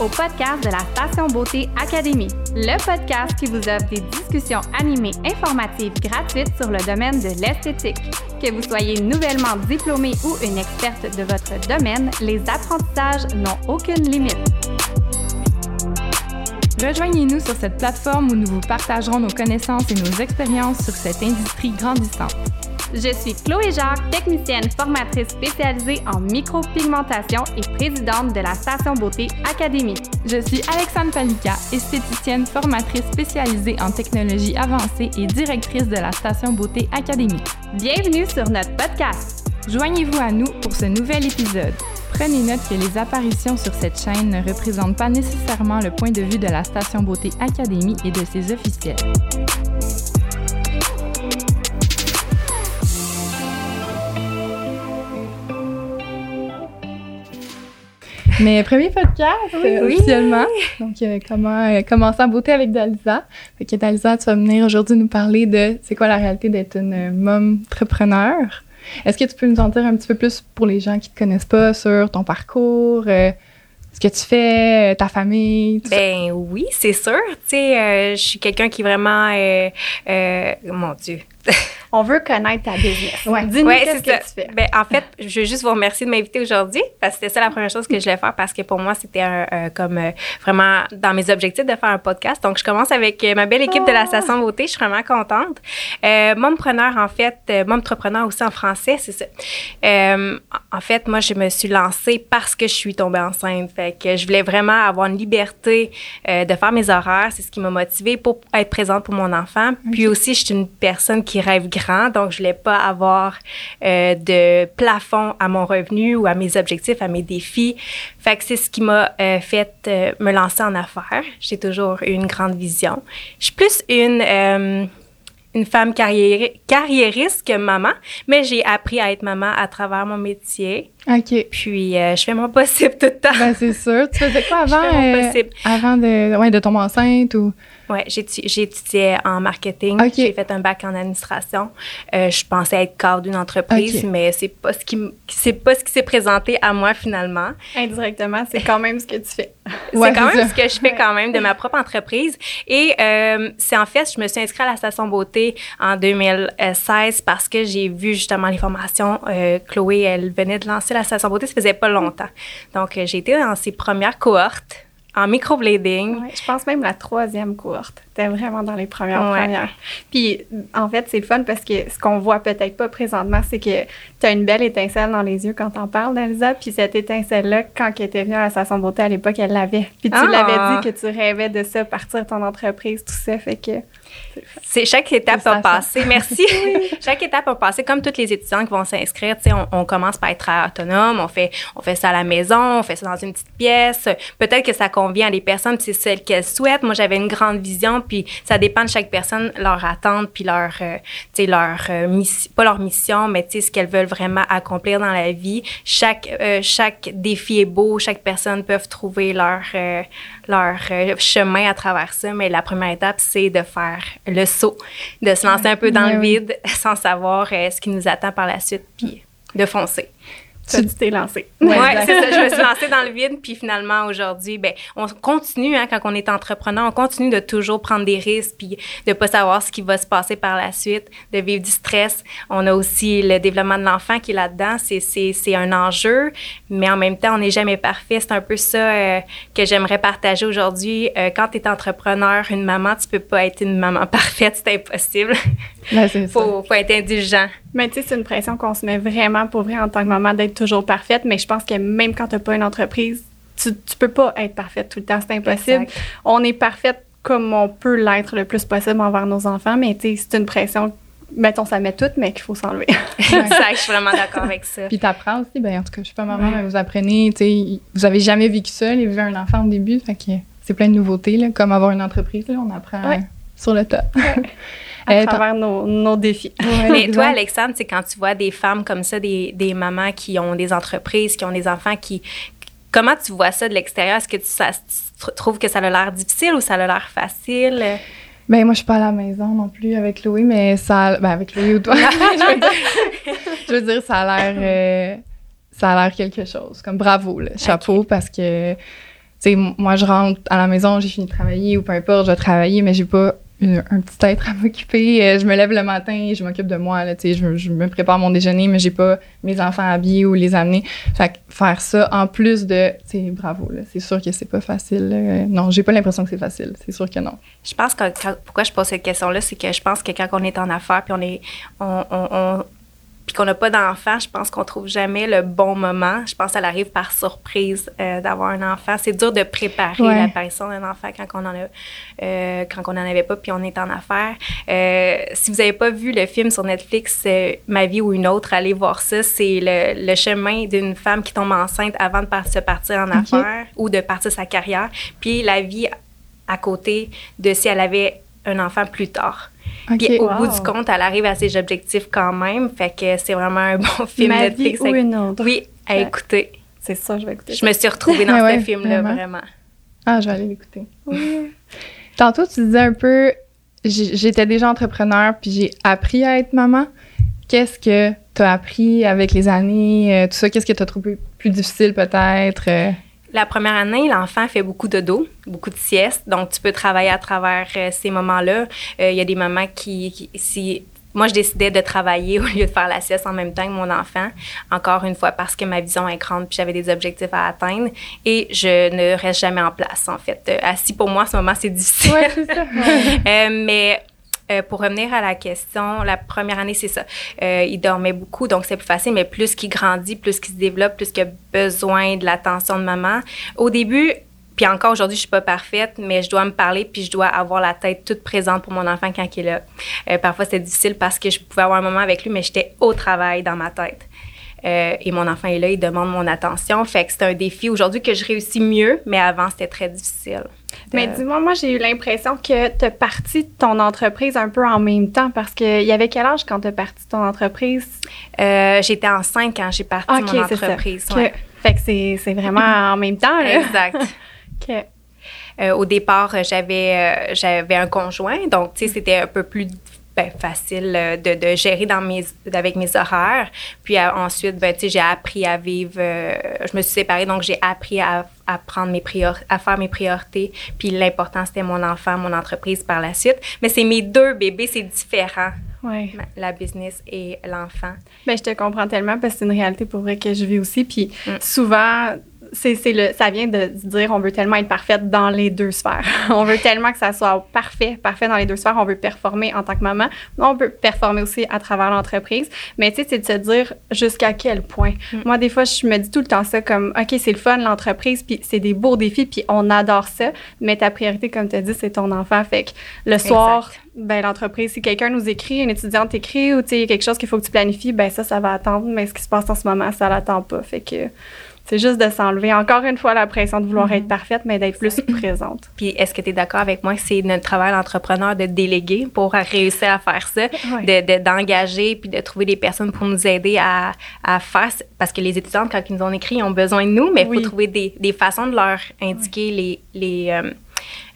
au podcast de la Station Beauté Académie, le podcast qui vous offre des discussions animées informatives gratuites sur le domaine de l'esthétique. Que vous soyez nouvellement diplômé ou une experte de votre domaine, les apprentissages n'ont aucune limite. Rejoignez-nous sur cette plateforme où nous vous partagerons nos connaissances et nos expériences sur cette industrie grandissante. Je suis Chloé Jacques, technicienne formatrice spécialisée en micropigmentation et présidente de la Station Beauté Académie. Je suis Alexandre Palika, esthéticienne formatrice spécialisée en technologie avancée et directrice de la Station Beauté Académie. Bienvenue sur notre podcast. Joignez-vous à nous pour ce nouvel épisode. Prenez note que les apparitions sur cette chaîne ne représentent pas nécessairement le point de vue de la Station Beauté Académie et de ses officiels. Mais premier podcast oui. officiellement. Donc euh, comment euh, commencer en beauté avec Dalisa. Fait que Dalisa, tu vas venir aujourd'hui nous parler de c'est quoi la réalité d'être une mom entrepreneur. Est-ce que tu peux nous en dire un petit peu plus pour les gens qui te connaissent pas sur ton parcours, euh, ce que tu fais, ta famille? Tout ben ça? oui, c'est sûr. Tu sais, je suis quelqu'un qui vraiment, mon Dieu. On veut connaître ta business. Ouais. Dis-nous ouais, qu'est-ce que tu fais. Ben, en fait, je veux juste vous remercier de m'inviter aujourd'hui parce que c'était ça la première chose que je voulais faire parce que pour moi, c'était un, un, comme euh, vraiment dans mes objectifs de faire un podcast. Donc, je commence avec ma belle équipe oh. de la Station Beauté. Je suis vraiment contente. Euh, mompreneur, en fait, euh, mompreneur aussi en français, c'est ça. Euh, en fait, moi, je me suis lancée parce que je suis tombée enceinte. Fait que je voulais vraiment avoir une liberté euh, de faire mes horaires. C'est ce qui m'a motivée pour être présente pour mon enfant. Okay. Puis aussi, je suis une personne qui rêve grand, donc je voulais pas avoir euh, de plafond à mon revenu ou à mes objectifs, à mes défis. Fait que c'est ce qui m'a euh, fait euh, me lancer en affaires. J'ai toujours eu une grande vision. Je suis plus une une femme carriéri carriériste que maman, mais j'ai appris à être maman à travers mon métier. OK. Puis euh, je fais mon possible tout le temps. Ben c'est sûr. Tu faisais quoi avant je fais mon possible. avant de ouais, de tomber enceinte ou Ouais, j'ai étudié en marketing. Okay. J'ai fait un bac en administration. Euh, je pensais être cadre d'une entreprise, Okay. mais c'est pas ce qui c'est pas ce qui s'est présenté à moi finalement. Indirectement, c'est quand même ce que tu fais. C'est Ouais, quand même ça. ce que je fais quand même de ma propre entreprise. Et euh, c'est en fait, je me suis inscrite à la station beauté en 2016 parce que j'ai vu justement les formations. Euh, Chloé, elle venait de lancer la station beauté, ça faisait pas longtemps. Donc, j'ai été dans ses premières cohortes en microblading. Ouais, je pense même la troisième cohorte. T'es vraiment dans les premières Ouais. premières. Puis, en fait, c'est le fun parce que ce qu'on voit peut-être pas présentement, c'est que t'as une belle étincelle dans les yeux quand t'en parles d'Elsa. Puis cette étincelle-là, quand elle était venue à la station beauté à l'époque, elle l'avait. Puis tu Ah! l'avais dit que tu rêvais de ça, partir ton entreprise, tout ça. Fait que... C'est chaque étape a passé. Merci. chaque étape a passé comme toutes les étudiants qui vont s'inscrire. Tu sais, on, on commence par être autonome. On fait, on fait ça à la maison. On fait ça dans une petite pièce. Peut-être que ça convient à des personnes. C'est celle qu'elles souhaitent. Moi, j'avais une grande vision. Puis ça dépend de chaque personne, leur attente, puis leur, euh, tu sais, leur euh, mission, pas leur mission, mais tu sais, ce qu'elles veulent vraiment accomplir dans la vie. Chaque, euh, chaque défi est beau. Chaque personne peut trouver leur, leur chemin à travers ça. Mais la première étape, c'est de faire le saut, de se lancer un peu dans le oui. vide sans savoir euh, ce qui nous attend par la suite, puis de foncer. Tu t'es lancé. Ouais, exact. c'est ça. Je me suis lancée dans le vide, puis finalement aujourd'hui, ben, on continue hein, quand on est entrepreneur, on continue de toujours prendre des risques, puis de pas savoir ce qui va se passer par la suite, de vivre du stress. On a aussi le développement de l'enfant qui est là-dedans, c'est c'est c'est un enjeu, mais en même temps, on n'est jamais parfait. C'est un peu ça euh, que j'aimerais partager aujourd'hui. Euh, quand tu es entrepreneur, une maman, tu peux pas être une maman parfaite, c'est impossible. Ben, c'est ça. faut faut être indulgent. Mais tu sais, c'est une pression qu'on se met vraiment pour vrai en tant que maman d'être toujours parfaite. Mais je pense que même quand t'as pas une entreprise, tu, tu peux pas être parfaite tout le temps. C'est impossible. Exact. On est parfaite comme on peut l'être le plus possible envers nos enfants. Mais tu sais, c'est une pression, mettons, ça met tout, mais qu'il faut s'enlever. Exact, je suis vraiment d'accord avec ça. Puis t'apprends aussi, ben en tout cas, je suis pas maman, mais vous apprenez, tu sais, vous avez jamais vécu ça, élever un enfant au début, fait que c'est plein de nouveautés, là, comme avoir une entreprise, là, on apprend Ouais. sur le tas. à Euh, travers nos, nos défis. Mais toi, Alexandre, c'est quand tu vois des femmes comme ça, des, des mamans qui ont des entreprises, qui ont des enfants, qui. Comment tu vois ça de l'extérieur? Est-ce que tu, ça- tu trouves que ça a l'air difficile ou ça a l'air facile? Ben moi je suis pas à la maison non plus avec Chloé, mais ça, ben avec Chloé ou toi, je, veux dire, je veux dire, ça a l'air, euh, ça a l'air quelque chose. Comme bravo, là, chapeau parce que sais, moi, je rentre à la maison, j'ai fini de travailler ou peu importe, je vais travailler, mais j'ai pas un petit être à m'occuper. Euh, je me lève le matin, je m'occupe de moi. Là, je, je me prépare mon déjeuner, mais j'ai pas mes enfants habillés ou les amener. Fait faire ça en plus de, tu bravo. C'est sûr que c'est pas facile. non, j'ai pas l'impression que c'est facile. C'est sûr que non. Je pense que pourquoi je pose cette question-là, c'est que je pense que quand on est en affaires puis on est, puis qu'on n'a pas d'enfant, je pense qu'on trouve jamais le bon moment. Je pense que ça arrive par surprise euh, d'avoir un enfant. C'est dur de préparer l'apparition d'un enfant quand on en a, euh, quand on n'en avait pas, puis on est en affaires. Euh, si vous n'avez pas vu le film sur Netflix, Ma vie ou une autre, allez voir ça. C'est le, chemin d'une femme qui tombe enceinte avant de se partir en affaires ou de partir sa carrière, puis la vie à côté de si elle avait un enfant plus tard. Puis au bout du compte, elle arrive à ses objectifs quand même. Fait que c'est vraiment un bon film Ma Vie ou une autre. Oui, à écouter. C'est ça, je vais écouter. Je me suis retrouvée dans ce film-là, vraiment. Ah, je vais aller l'écouter. Oui. Tantôt, tu disais un peu, j'étais déjà entrepreneur, puis j'ai appris à être maman. Qu'est-ce que tu as appris avec les années, euh, tout ça? Qu'est-ce que tu as trouvé plus difficile peut-être? La première année, l'enfant fait beaucoup de dos, beaucoup de siestes, donc tu peux travailler à travers euh, ces moments-là. Euh, il y a des moments qui, si moi, je décidais de travailler au lieu de faire la sieste en même temps que mon enfant, encore une fois parce que ma vision est grande puis j'avais des objectifs à atteindre et je ne reste jamais en place, en fait. Euh, assis, pour moi, ce moment, c'est difficile. Ouais, mais euh, pour revenir à la question, la première année, c'est ça. Euh, il dormait beaucoup, donc c'est plus facile, mais plus qu'il grandit, plus qu'il se développe, plus qu'il a besoin de l'attention de maman. Au début, puis encore aujourd'hui, je suis pas parfaite, mais je dois me parler, puis je dois avoir la tête toute présente pour mon enfant quand il est là. Euh, parfois, c'était difficile parce que je pouvais avoir un moment avec lui, mais j'étais au travail dans ma tête. Euh, et mon enfant est là, il demande mon attention. Fait que c'est un défi aujourd'hui que je réussis mieux, mais avant, c'était très difficile. Mais dis-moi, moi, j'ai eu l'impression que tu as parti de ton entreprise un peu en même temps parce qu'il y avait quel âge quand tu as parti de ton entreprise? Euh, j'étais enceinte quand j'ai parti de mon entreprise. Fait que c'est vraiment en même temps. Exact. Euh, au départ, j'avais j'avais un conjoint, donc tu sais, c'était un peu plus ben, facile euh, de, de, gérer dans mes, avec mes horaires. Puis euh, ensuite, ben, j'ai appris à vivre. Euh, je me suis séparée, donc j'ai appris à, à, prendre mes à faire mes priorités. Puis l'important, c'était mon enfant, mon entreprise par la suite. Mais c'est mes deux bébés, c'est différent. Ouais. La business et l'enfant. Ben, je te comprends tellement parce que c'est une réalité pour vrai que je vis aussi. Puis mm. souvent, c'est, le, ça vient de dire on veut tellement être parfaite dans les deux sphères. on veut tellement que ça soit parfait, parfait dans les deux sphères. On veut performer en tant que maman. On peut performer aussi à travers l'entreprise. Mais tu sais, c'est de se dire jusqu'à quel point. Mm. Moi, des fois, je me dis tout le temps ça comme, OK, c'est le fun, l'entreprise, puis c'est des beaux défis, puis on adore ça. Mais ta priorité, comme tu as dit, c'est ton enfant. Fait que le soir, ben l'entreprise, si quelqu'un nous écrit, une étudiante écrit ou tu sais, quelque chose qu'il faut que tu planifies, ben ça, ça va attendre. Mais ce qui se passe en ce moment, ça l'attend pas. Fait que c'est juste de s'enlever encore une fois la pression de vouloir mm-hmm. être parfaite, mais d'être plus présente. Puis est-ce que tu es d'accord avec moi? Que c'est notre travail d'entrepreneur de déléguer pour réussir à faire ça, de, d'engager puis de trouver des personnes pour nous aider à, à faire parce que les étudiants quand ils nous ont écrit ils ont besoin de nous, mais il faut trouver des, des, façons de leur indiquer les, les euh,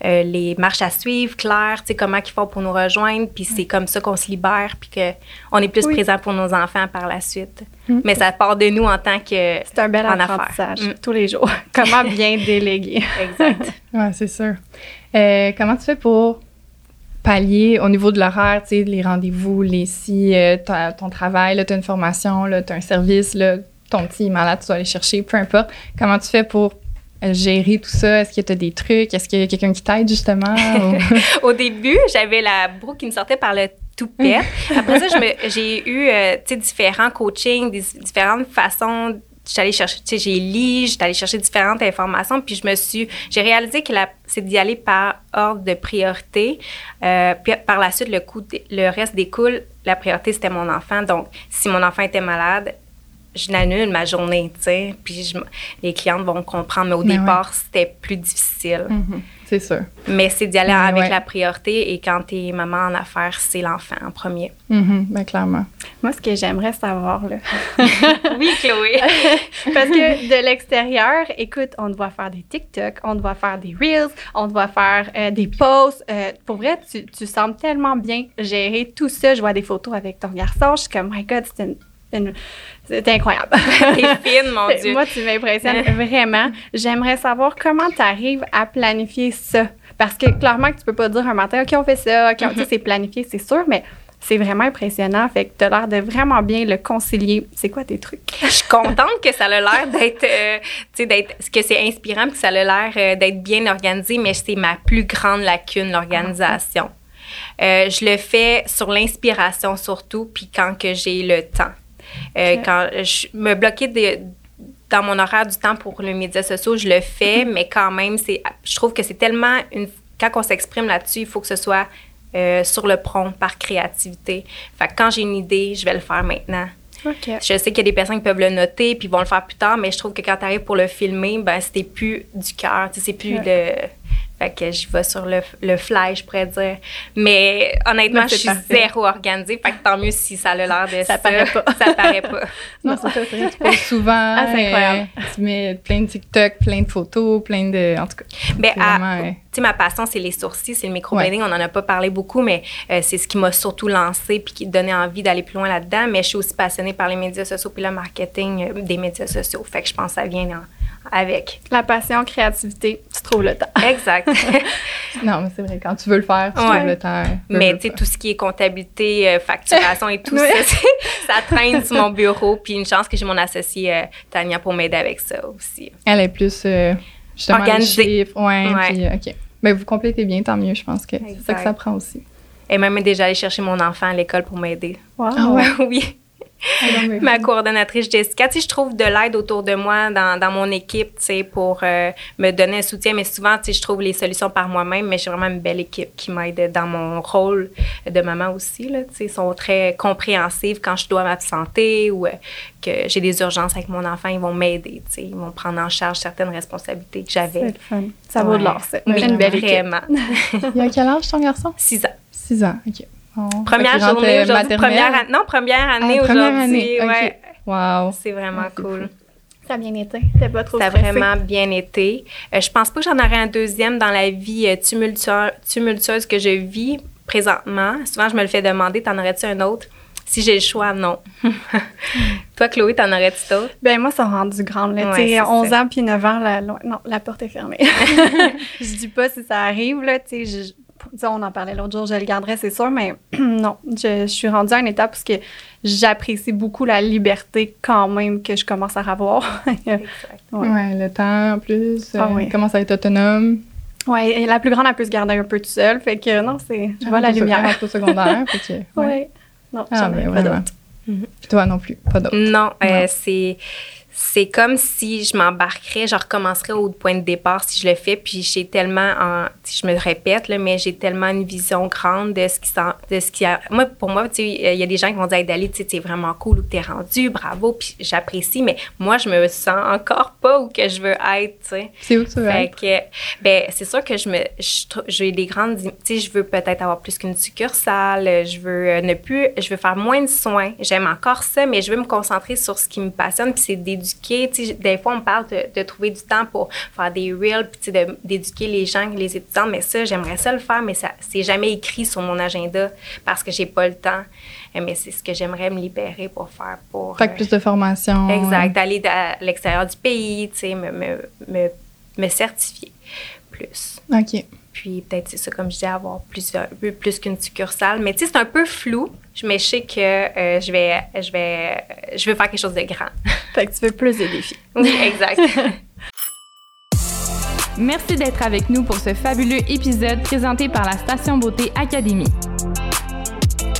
euh, les marches à suivre, claires, tu sais, comment ils font pour nous rejoindre, puis c'est comme ça qu'on se libère, puis qu'on est plus présent pour nos enfants par la suite. Mm. Mais ça part de nous en tant que C'est un bel apprentissage, mm. tous les jours. comment bien déléguer. exact. Oui, c'est sûr. Euh, comment tu fais pour pallier au niveau de l'horaire, tu sais, les rendez-vous, les si, euh, ton travail, tu as une formation, tu as un service, là, ton petit est malade, tu dois aller chercher, peu importe. Comment tu fais pour gérer tout ça? Est-ce que tu as des trucs? Est-ce qu'il y a quelqu'un qui t'aide justement? Au début, j'avais la broue qui me sortait par le toupet. Après ça, j'ai eu euh, différents coachings, différentes façons j'allais chercher, tu sais, j'ai lu, j'étais allée chercher différentes informations, puis je me suis, j'ai réalisé que c'est d'y aller par ordre de priorité. Euh, puis par la suite, le, coup, le reste découle. La priorité, c'était mon enfant. Donc, si mon enfant était malade, je n'annule ma journée, tu sais. Puis les clientes vont comprendre, mais au départ, c'était plus difficile. Mm-hmm. C'est sûr. Mais c'est d'y aller avec la priorité et quand tu es maman en affaires, c'est l'enfant en premier. Mm Bien, clairement. Moi, ce que j'aimerais savoir, là. oui, Chloé. Parce que de l'extérieur, écoute, on doit faire des TikTok, on doit faire des Reels, on doit faire euh, des posts. Euh, pour vrai, tu, tu sembles tellement bien gérer tout ça. Je vois des photos avec ton garçon. Je suis comme, my God, c'est une C'est incroyable. T'es fine, mon Dieu. Moi, tu m'impressionnes vraiment. J'aimerais savoir comment tu arrives à planifier ça. Parce que clairement que tu peux pas dire un matin, OK, on fait ça, OK, sais, Mhm. c'est planifié, c'est sûr, mais c'est vraiment impressionnant. Fait que tu as l'air de vraiment bien le concilier. C'est quoi tes trucs? Je suis contente que ça a l'air d'être, euh, tu sais, d'être, que c'est inspirant, puis que ça a l'air euh, d'être bien organisé, mais c'est ma plus grande lacune, l'organisation. Euh, je le fais sur l'inspiration surtout, puis quand que j'ai le temps. Euh. Quand je me bloquer de- dans mon horaire du temps pour les médias sociaux, je le fais, mais quand même, c'est, je trouve que c'est tellement une, quand on s'exprime là-dessus, il faut que ce soit euh, sur le prompt par créativité. Fait que quand j'ai une idée, je vais le faire maintenant. Je sais qu'il y a des personnes qui peuvent le noter puis vont le faire plus tard, mais je trouve que quand tu arrives pour le filmer, ben c'était plus du cœur, c'est plus Ouais. le. Fait que j'y vais sur le, le fly, je pourrais dire. Mais honnêtement, je suis parfait. zéro organisée. Fait que tant mieux si ça a l'air de ça. Ça paraît pas. ça paraît pas. Non, c'est ça, c'est vrai. Tu souvent. Ah, c'est incroyable. euh, tu mets plein de TikTok, plein de photos, plein de. En tout cas. Ben, euh, tu sais, ma passion, c'est les sourcils, c'est le microblading. On n'en a pas parlé beaucoup, mais euh, c'est ce qui m'a surtout lancé puis qui donnait envie d'aller plus loin là-dedans. Mais je suis aussi passionnée par les médias sociaux puis le marketing euh, des médias sociaux. Fait que je pense que ça vient en- avec. La passion, créativité, tu trouves le temps. Exact. Non, mais c'est vrai, quand tu veux le faire, tu Ouais. trouves le temps. Veux, Mais tu sais, tout ce qui est comptabilité, euh, facturation et tout ça, ça traîne sur mon bureau. Puis une chance que j'ai mon associé euh, Tania pour m'aider avec ça aussi. Elle est plus. euh, justement, les Organisée. chiffres. Ouais, Ouais. puis, euh, OK. Ben, vous complétez bien, tant mieux, je pense que c'est ça que ça prend aussi. Elle m'a même déjà allé chercher mon enfant à l'école pour m'aider. Wow. Ah ouais? oui. Ma coordonnatrice Jessica, tu sais, je trouve de l'aide autour de moi dans, dans mon équipe, tu sais, pour euh, me donner un soutien. Mais souvent, tu sais, je trouve les solutions par moi-même, mais j'ai vraiment une belle équipe qui m'aide dans mon rôle de maman aussi, là, tu sais. Ils sont très compréhensives quand je dois m'absenter ou euh, que j'ai des urgences avec mon enfant, ils vont m'aider, tu sais. Ils vont prendre en charge certaines responsabilités que j'avais. Ça vaut de Ouais. l'or, ça. Oui, C'est une belle équipe. vraiment. Il y a quel âge ton garçon? Six ans. Six ans, OK. Fait Première journée euh, aujourd'hui. maternelle? Première an- Non, première année Ah, première aujourd'hui. année, ok. Ouais. Wow. C'est vraiment cool. Ça a bien été. T'es pas trop Ça a vraiment bien été. Euh, je pense pas que j'en aurais un deuxième dans la vie euh, tumultueuse que je vis présentement. Souvent, je me le fais demander, t'en aurais-tu un autre? Si j'ai le choix, non. Toi, Chloé, t'en aurais-tu d'autres? Ben moi, ça rendu grande. Là. Ouais, Tu sais, c'est 11 ça. ans puis 9 ans, la, la- non, la porte est fermée. je dis pas si ça arrive, là, je- on en parlait l'autre jour, je le garderais, c'est sûr, mais non, je, je suis rendue à une étape parce que j'apprécie beaucoup la liberté quand même que je commence à avoir. Exact. Ouais. Ouais. le temps en plus. Ah euh, oui. Commence à être autonome. ouais, et la plus grande, elle peut se garder un peu toute seule, fait que non, c'est, je vois la au- elle lumière. au secondaire. fait que, ouais. Ouais. Non, Ah, j'en ai ben, pas vraiment. d'autres. Puis toi non plus, pas d'autre. Non, euh, Non. c'est c'est comme si je m'embarquerais, je recommencerais au point de départ si je le fais, puis j'ai tellement, en, si je me répète, là, mais j'ai tellement une vision grande de ce qui de ce qui a, moi, pour moi, tu sais, il y a des gens qui vont dire, hey, Dali, tu sais, c'est vraiment cool où t'es rendu, bravo, puis j'apprécie, mais moi, je me sens encore pas où que je veux être, tu sais. C'est où tu veux Fait être? que, ben, c'est sûr que je me, j'ai des grandes, tu sais, je veux peut-être avoir plus qu'une succursale, je veux euh, ne plus, je veux faire moins de soins. J'aime encore ça, mais je veux me concentrer sur ce qui me passionne, puis c'est d'éduquer, des fois on parle de, de trouver du temps pour faire des reels, puis d'éduquer les gens, les étudiants, mais ça, j'aimerais ça le faire, mais ça, c'est jamais écrit sur mon agenda parce que j'ai pas le temps. Euh, Mais c'est ce que j'aimerais me libérer pour faire, pour. Fait que euh, plus de formation. Exact, d'aller à l'extérieur du pays, tu sais, me, me, me, me certifier plus. OK. Puis peut-être, c'est ça, comme je dis, avoir plusieurs, plus qu'une succursale. Mais tu sais, c'est un peu flou, mais je sais que euh, je, vais, je, vais, je veux faire quelque chose de grand. Fait que tu veux plus de défis. oui, exact. Merci d'être avec nous pour ce fabuleux épisode présenté par la Station Beauté Académie.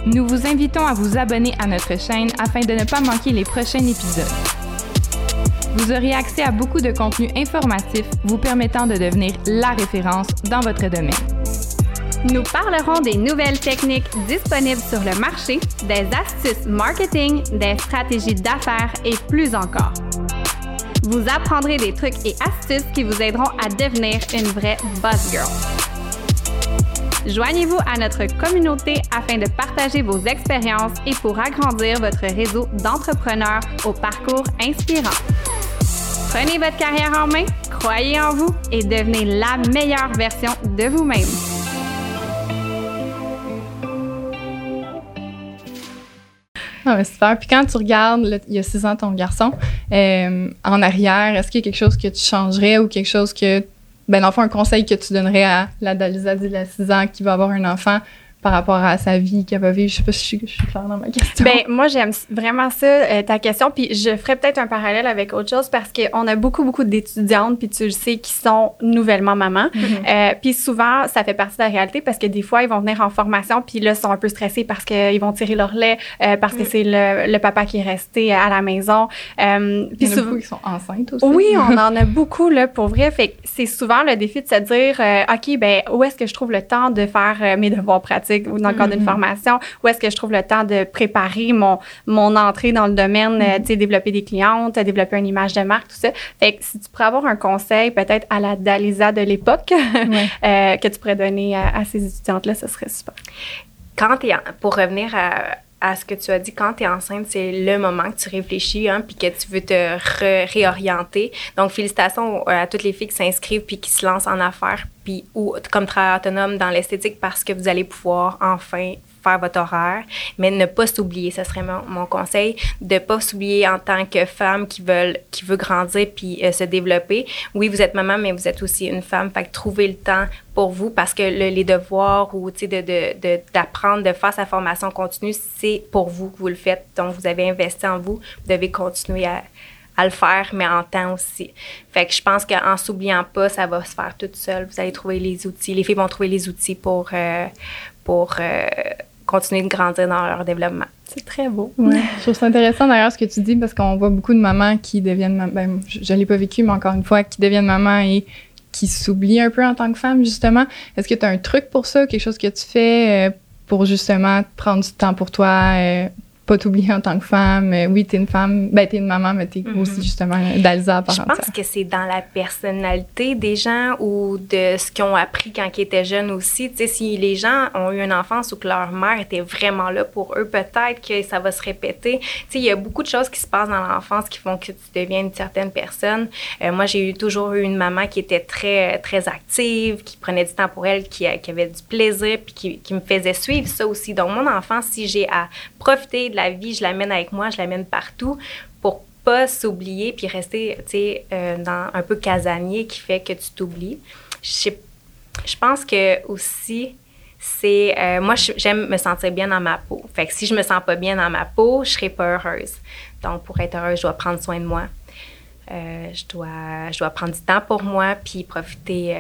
Nous vous invitons à vous abonner à notre chaîne afin de ne pas manquer les prochains épisodes. Vous aurez accès à beaucoup de contenus informatifs vous permettant de devenir la référence dans votre domaine. Nous parlerons des nouvelles techniques disponibles sur le marché, des astuces marketing, des stratégies d'affaires et plus encore. Vous apprendrez des trucs et astuces qui vous aideront à devenir une vraie boss girl. Joignez-vous à notre communauté afin de partager vos expériences et pour agrandir votre réseau d'entrepreneurs au parcours inspirant. Prenez votre carrière en main, croyez en vous et devenez la meilleure version de vous-même. Ah, mais super. Puis quand tu regardes, il y a six ans, ton garçon, euh, en arrière, est-ce qu'il y a quelque chose que tu changerais ou quelque chose que, ben, dans un conseil que tu donnerais à la Dalisa de 6 ans qui va avoir un enfant par rapport à sa vie qu'elle va vivre. Je sais pas si je, suis claire dans ma question. Ben, moi, j'aime vraiment ça, euh, ta question. Puis je ferais peut-être un parallèle avec autre chose parce qu'on a beaucoup, beaucoup d'étudiantes, puis tu le sais, qui sont nouvellement mamans. Mm-hmm. Euh, puis souvent, ça fait partie de la réalité parce que des fois, ils vont venir en formation, puis là, ils sont un peu stressés parce qu'ils vont tirer leur lait, euh, parce que mm. c'est le, papa qui est resté à la maison. Puis souvent, beaucoup qui sont enceintes aussi. Oui, on en a beaucoup, là, pour vrai. Fait c'est souvent le défi de se dire, OK, ben où est-ce que je trouve le temps de faire mes devoirs pratiques? Ou dans le cadre d'une mm-hmm. formation, où est-ce que je trouve le temps de préparer mon, mon entrée dans le domaine, mm-hmm. tu sais, développer des clientes, développer une image de marque, tout ça. Fait que si tu pourrais avoir un conseil peut-être à la Dalisa de l'époque euh, que tu pourrais donner à, ces étudiantes-là, ce serait super. Quand tu es, pour revenir à, à ce que tu as dit, quand tu es enceinte, c'est le moment que tu réfléchis, hein, puis que tu veux te réorienter. Donc, félicitations à toutes les filles qui s'inscrivent puis qui se lancent en affaires, puis ou comme travail autonome dans l'esthétique parce que vous allez pouvoir enfin faire votre horaire, mais ne pas s'oublier, ce serait mon, conseil, de pas s'oublier en tant que femme qui veut, qui veut grandir puis euh, se développer. Oui, vous êtes maman, mais vous êtes aussi une femme, fait que trouvez le temps pour vous parce que les devoirs ou d'apprendre, de, de, de faire sa formation continue, c'est pour vous que vous le faites. Donc, vous avez investi en vous, vous devez continuer à, à le faire, mais en temps aussi. Fait que je pense qu'en s'oubliant pas, ça va se faire toute seule. Vous allez trouver les outils. Les filles vont trouver les outils pour, euh, pour euh, continuer de grandir dans leur développement. C'est très beau. Ouais. je trouve ça intéressant d'ailleurs ce que tu dis parce qu'on voit beaucoup de mamans qui deviennent, maman. ben, je ne l'ai pas vécu, mais encore une fois, qui deviennent maman et qui s'oublient un peu en tant que femme, justement. Est-ce que tu as un truc pour ça, quelque chose que tu fais euh, pour justement prendre du temps pour toi, euh, pas t'oublier en tant que femme. Euh, oui, t'es une femme, ben t'es une maman, mais t'es mm-hmm. aussi justement d'Alsa par Je pense que c'est dans la personnalité des gens ou de ce qu'ils ont appris quand ils étaient jeunes aussi. Tu sais, si les gens ont eu une enfance où que leur mère était vraiment là pour eux, peut-être que ça va se répéter. Tu sais, il y a beaucoup de choses qui se passent dans l'enfance qui font que tu deviens une certaine personne. Euh, moi, j'ai eu toujours eu une maman qui était très, très active, qui prenait du temps pour elle, qui, qui avait du plaisir, puis qui, qui me faisait suivre ça aussi. Donc, mon enfance, si j'ai à profiter la vie, je l'amène avec moi, je l'amène partout pour pas s'oublier puis rester, tu sais, euh, dans un peu casanier qui fait que tu t'oublies. Je, pense que aussi, c'est euh, moi j'aime me sentir bien dans ma peau. Fait que si je me sens pas bien dans ma peau, je serai pas heureuse. Donc pour être heureuse, je dois prendre soin de moi. Euh, je dois je dois prendre du temps pour moi puis profiter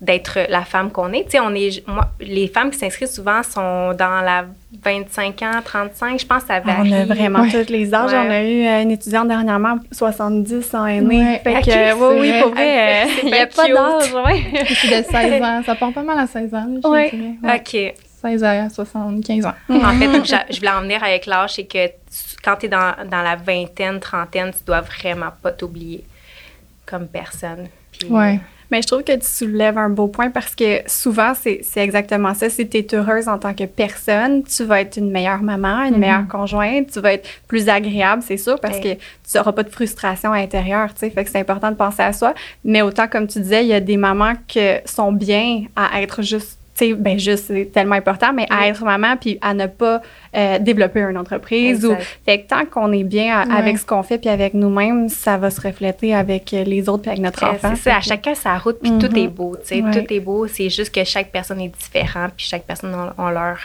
d'être la femme qu'on est. Tu sais, on est, moi, les femmes qui s'inscrivent souvent sont dans la 25 ans, 35, je pense que ça varie. On a vraiment tous les âges. On a eu une étudiante dernièrement, 70 ans aînée. Fait que, oui, oui, pour vrai, il n'y a pas d'âge, ouais. De 16 ans. Ça part pas mal à 16 ans, je ouais. OK. 16 à 75 ans. En fait, je voulais en venir avec l'âge, c'est que quand tu es dans, dans, la vingtaine, trentaine, tu dois vraiment pas t'oublier comme personne. Puis, ouais. Mais je trouve que tu soulèves un beau point parce que souvent, c'est exactement ça. Si tu es heureuse en tant que personne, tu vas être une meilleure maman, une mm-hmm. meilleure conjointe, tu vas être plus agréable, c'est sûr, parce que tu n'auras pas de frustration intérieure, tu sais. Fait que c'est important de penser à soi. Mais autant, comme tu disais, il y a des mamans qui sont bien à être juste sais, ben juste, c'est tellement important, mais à être maman puis à ne pas euh, développer une entreprise. Ou, fait que tant qu'on est bien avec ce qu'on fait puis avec nous-mêmes, ça va se refléter avec les autres puis avec notre enfant. C'est ça, à chacun sa route puis tout est beau, tu sais, tout est beau. C'est juste que chaque personne est différente puis chaque personne ont, leur,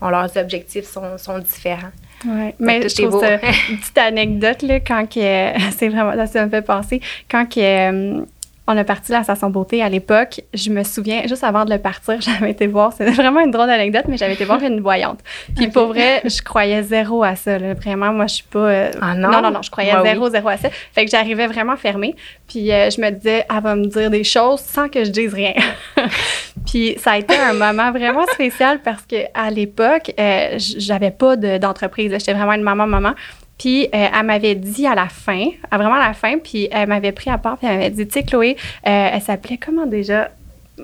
ont leurs objectifs sont, sont différents. Oui, mais je trouve ça, une petite anecdote, là, quand c'est vraiment, ça me fait penser, quand que, euh, on a parti la station beauté à l'époque. Je me souviens, juste avant de le partir, j'avais été voir, c'était vraiment une drôle d'anecdote, mais j'avais été voir une voyante. Puis pour vrai, je croyais zéro à ça. Vraiment, moi, je suis pas. Euh, ah non? non? non, je croyais zéro, zéro à ça. Fait que j'arrivais vraiment fermée. Puis euh, je me disais, elle va me dire des choses sans que je dise rien. puis ça a été un moment vraiment spécial parce que à l'époque, euh, j'avais pas d'entreprise. J'étais vraiment une maman-maman. Puis euh, elle m'avait dit à la fin, à vraiment à la fin, puis elle m'avait pris à part, puis elle m'avait dit, tu sais, Chloé, euh, elle s'appelait comment déjà?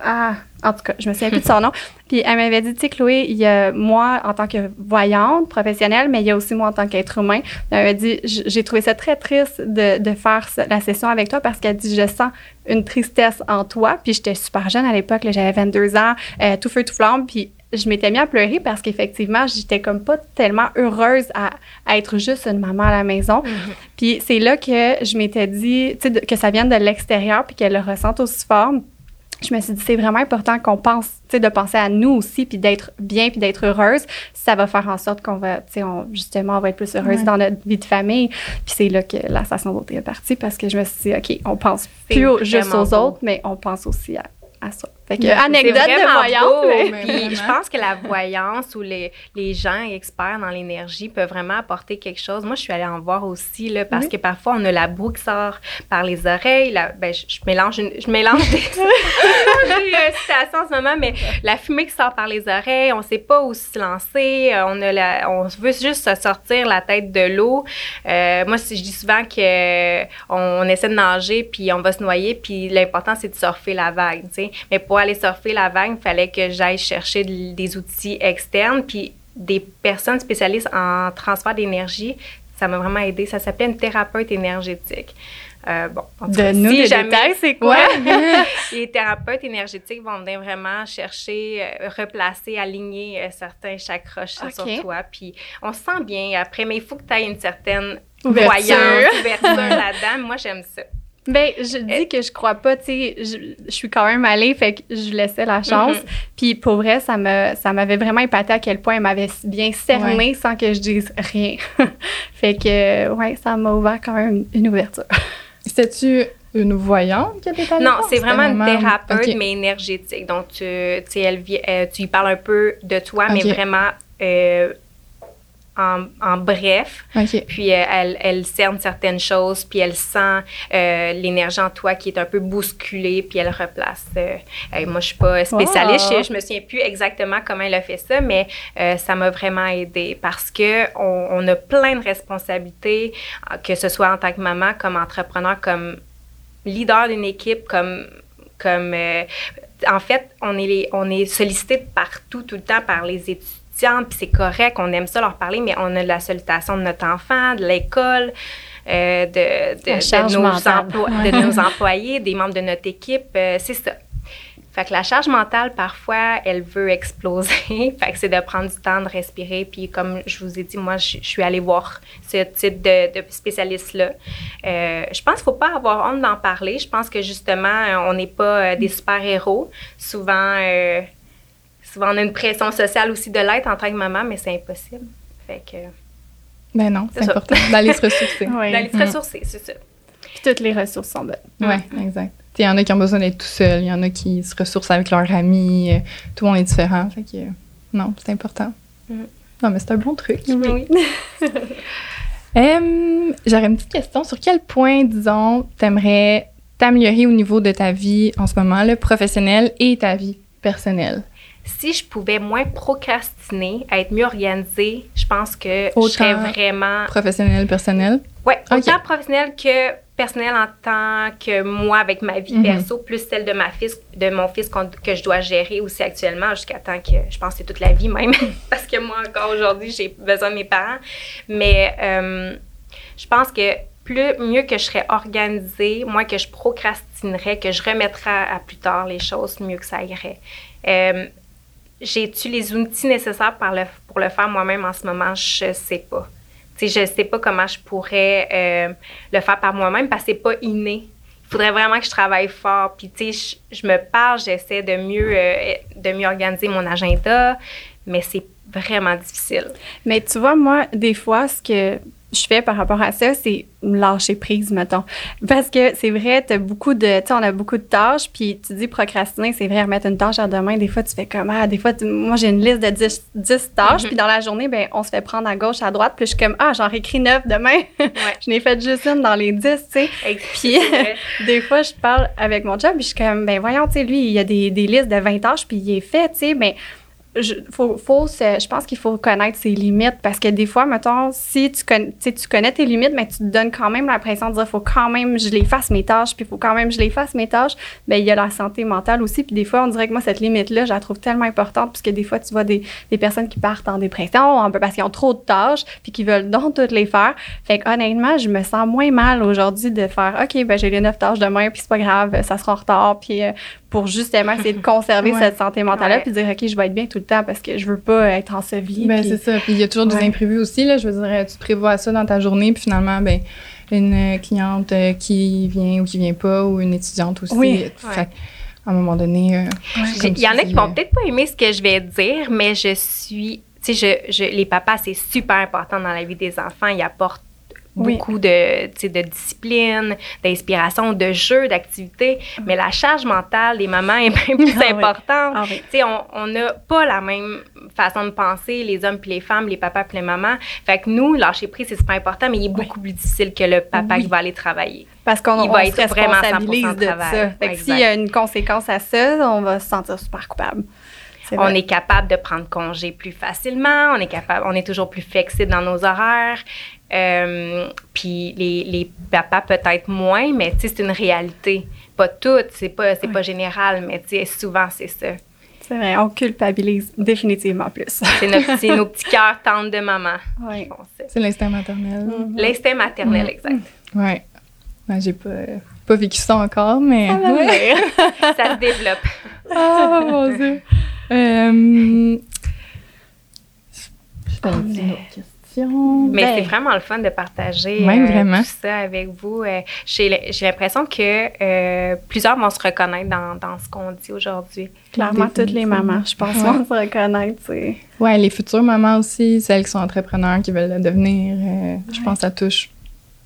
Ah, en tout cas, je me souviens plus de son nom. Puis elle m'avait dit, tu sais, Chloé, il y a moi en tant que voyante professionnelle, mais il y a aussi moi en tant qu'être humain. Elle m'avait dit, j'ai trouvé ça très triste de, de faire la session avec toi parce qu'elle dit, je sens une tristesse en toi. Puis j'étais super jeune à l'époque, j'avais 22 ans, euh, tout feu, tout flamme. Puis je m'étais mis à pleurer parce qu'effectivement, j'étais comme pas tellement heureuse à, être juste une maman à la maison. Mm-hmm. Puis c'est là que je m'étais dit, tu sais, que ça vienne de l'extérieur puis qu'elle le ressente aussi fort je me suis dit, c'est vraiment important qu'on pense, tu sais, de penser à nous aussi, puis d'être bien, puis d'être heureuse. Ça va faire en sorte qu'on va, tu sais, justement, on va être plus heureuse dans notre vie de famille. Puis c'est là que la station beauté est partie parce que je me suis dit, OK, on pense plus juste aux autres, mais on pense aussi à, à ça. Fait que, anecdote de voyance. Puis je pense que la voyance ou les, les gens experts dans l'énergie peuvent vraiment apporter quelque chose. Moi, je suis allée en voir aussi, là, parce que parfois, on a la boue qui sort par les oreilles. ben, je, mélange, je mélange des, citations en ce moment, mais la fumée qui sort par les oreilles, on ne sait pas où se lancer. Euh, on, a la, on veut juste se sortir la tête de l'eau. Euh, moi, je dis souvent qu'on on essaie de nager, puis on va se noyer, puis l'important, c'est de surfer la vague. Mais pour aller surfer la vague, il fallait que j'aille chercher des outils externes. Puis des personnes spécialistes en transfert d'énergie, ça m'a vraiment aidé. Ça s'appelait une thérapeute énergétique. Euh, bon, de nous, les détails, c'est quoi? les thérapeutes énergétiques vont venir vraiment chercher, euh, replacer, aligner euh, certains chakras sur toi. Puis on se sent bien après, mais il faut que tu aies une certaine voyance, ouverture là-dedans. Moi, j'aime ça. Ben, je dis que je crois pas, tu sais, je, suis quand même allée, fait que je laissais la chance. Mm-hmm. Puis pour vrai, ça me, ça m'avait vraiment épaté à quel point elle m'avait bien cerné sans que je dise rien. fait que, ouais, ça m'a ouvert quand même une ouverture. C'était-tu une voyante qui était Non, c'est vraiment une thérapeute, mais énergétique. Donc, tu, sais, elle, euh, tu lui parles un peu de toi, mais vraiment euh, en, bref. Puis euh, elle, elle cerne certaines choses, puis elle sent euh, l'énergie en toi qui est un peu bousculée, puis elle replace. Euh, moi, je suis pas spécialiste, je, je, me souviens plus exactement comment elle a fait ça, mais ça m'a vraiment aidé parce que on, on, a plein de responsabilités, que ce soit en tant que maman, comme entrepreneur, comme leader d'une équipe, comme comme en fait, on est on est sollicité partout tout le temps par les études puis c'est correct, on aime ça leur parler, mais on a la salutation de notre enfant, de l'école, euh, de, de, nos employés, des membres de notre équipe. Euh, c'est ça. Fait que la charge mentale, parfois, elle veut exploser. fait que c'est de prendre du temps de respirer. Puis comme je vous ai dit, moi, je, suis allée voir ce type de, de spécialiste-là. Euh, je pense qu'il ne faut pas avoir honte d'en parler. Je pense que justement, on n'est pas des super-héros. Souvent, souvent, on a une pression sociale aussi de l'être en tant que maman, mais c'est impossible. Fait que. Ben non, c'est important d'aller se ressourcer. D'aller se ressourcer, c'est ça. Puis toutes les ressources sont bonnes. Oui, exact. Il y en a qui ont besoin d'être tout seuls, il y en a qui se ressourcent avec leurs amis, euh, tout le monde est différent. Fait que, non, c'est important. Mm. Non, mais c'est un bon truc. Oui. J'aurais une petite question. Sur quel point, disons, t'aimerais t'améliorer au niveau de ta vie en ce moment, le professionnel et ta vie personnelle? Si je pouvais moins procrastiner, être mieux organisée, je pense que je serais vraiment. Professionnel, personnel? Oui, autant professionnel que personnel en tant que moi avec ma vie mhm. perso, plus celle de ma fils, de mon fils que je dois gérer aussi actuellement jusqu'à temps que je pense que c'est toute la vie même, parce que moi encore aujourd'hui j'ai besoin de mes parents. Mais euh, je pense que plus mieux que je serais organisée, moins que je procrastinerais, que je remettrais à, plus tard les choses, mieux que ça irait. Euh, j'ai-tu les outils nécessaires pour le, faire moi-même en ce moment? Je sais pas. Je je sais pas comment je pourrais euh, le faire par moi-même parce que c'est pas inné. Il faudrait vraiment que je travaille fort. Puis, tu sais, je, me parle, j'essaie de euh, de mieux organiser mon agenda, mais c'est vraiment difficile. Mais tu vois, moi, des fois, ce que je fais par rapport à ça, c'est lâcher prise, mettons. Parce que c'est vrai, t'as beaucoup de, tu on a beaucoup de tâches, puis tu dis procrastiner, c'est vrai, remettre une tâche à demain, des fois, tu fais comme, ah, des fois, moi, j'ai une liste de 10, 10 tâches, mhm. puis dans la journée, ben on se fait prendre à gauche, à droite, puis je suis comme, ah, j'en réécris 9 demain. je n'ai fait juste une dans les 10, tu sais. Puis, des fois, je parle avec mon job, puis je suis comme, ben voyons, tu sais, lui, il y a des, des listes de 20 tâches, puis il est fait, tu sais, mais je, faut, faut, je pense qu'il faut connaître ses limites parce que des fois, mettons, si tu connais, tu connais tes limites, mais tu te donnes quand même l'impression de dire faut quand même je les fasse mes tâches, puis il faut quand même je les fasse mes tâches, bien, il y a la santé mentale aussi. Puis des fois, on dirait que moi, cette limite-là, je la trouve tellement importante parce que des fois, tu vois des, des personnes qui partent en dépression un peu parce qu'ils ont trop de tâches, puis qui veulent donc toutes les faire. Fait que honnêtement, je me sens moins mal aujourd'hui de faire OK, ben j'ai les neuf tâches demain, puis c'est pas grave, ça sera en retard, puis euh, pour justement essayer de conserver cette santé mentale-là, puis dire OK, je vais être bien tout le temps parce que je veux pas être ensevelie. Ben, c'est ça. Puis il y a toujours des imprévus aussi. Là. Je veux dire, tu prévois ça dans ta journée, puis finalement, ben, une cliente euh, qui vient ou qui vient pas, ou une étudiante aussi. Oui. Fait à un moment donné. euh, Il y en a qui vont euh, peut-être pas aimer ce que je vais dire, mais je suis. Tu sais, je, je- les papas, c'est super important dans la vie des enfants. Ils apportent Oui. beaucoup de, de discipline, d'inspiration, de jeux, d'activités. Mais la charge mentale des mamans est bien plus Ah oui. importante. Ah oui. Sais, on- n'a pas la même façon de penser, les hommes puis les femmes, les papas puis les mamans. Fait que nous, lâcher prise, c'est super important, mais il est beaucoup plus difficile que le papa qui va aller travailler. Parce qu'on va se être vraiment responsabilise 100% de travail. ça. Fait que s'il y a une conséquence à ça, on va se sentir super coupable. On est capable de prendre congé plus facilement, on est capable, on est toujours plus flexible dans nos horaires. Euh, puis les, les papas peut-être moins, mais tu sais, c'est une réalité. Pas toutes, c'est pas, c'est pas général, mais tu sais, souvent c'est ça. C'est vrai, on culpabilise définitivement plus. C'est nos, c'est nos petits cœurs tendres de maman. Oui. C'est l'instinct maternel. Mhm. L'instinct maternel, Mm. exact. Ouais. Ben, j'ai pas, pas vécu ça encore, mais. Ah, Ouais. Ça se développe. Oh mon dieu. Euh, je pense une autre question. Mais Ben, c'est vraiment le fun de partager euh, tout ça avec vous. Euh, j'ai j'ai l'impression que euh, plusieurs vont se reconnaître dans, dans ce qu'on dit aujourd'hui. Clairement, toutes les mamans, je pense, Ouais. vont se reconnaître. Ouais, les futures mamans aussi, celles qui sont entrepreneurs, qui veulent le devenir, euh, je pense que ça touche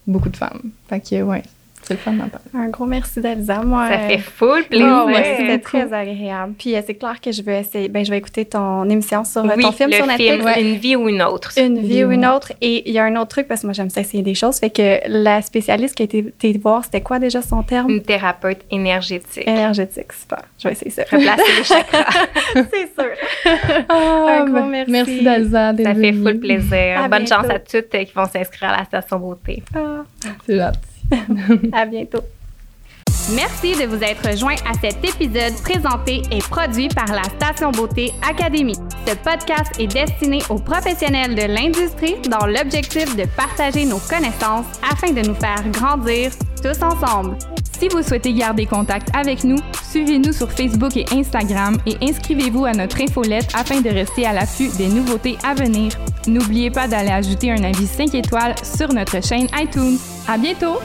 beaucoup de femmes. Fait que, ouais, c'est le fun d'en parler. Un gros merci d'Elsa. Moi, Ça euh, fait full plaisir. Oh, ouais, c'était Cool. très agréable. Puis euh, c'est clair que je vais essayer, ben, je vais écouter ton émission sur euh, oui, ton film le sur Netflix. film Une vie ou une autre. Une vie ou une autre. Et il y a un autre truc, parce que moi, j'aime ça essayer des choses. Fait que la spécialiste qui a été, voir, c'était quoi déjà son terme? Une thérapeute énergétique. Énergétique. Super. Je vais essayer ça. Replacer les chakras. c'est sûr. Ah, Un gros ben, merci. Merci d'Alza. d'être Ça fait full plaisir. À Bonne bientôt. chance à toutes qui vont s'inscrire à la station beauté. Ah, C'est gentil. À bientôt. Merci de vous être joint à cet épisode présenté et produit par la Station Beauté Académie. Ce podcast est destiné aux professionnels de l'industrie dans l'objectif de partager nos connaissances afin de nous faire grandir tous ensemble. Si vous souhaitez garder contact avec nous, suivez-nous sur Facebook et Instagram et inscrivez-vous à notre infolette afin de rester à l'affût des nouveautés à venir. N'oubliez pas d'aller ajouter un avis 5 étoiles sur notre chaîne iTunes. À bientôt!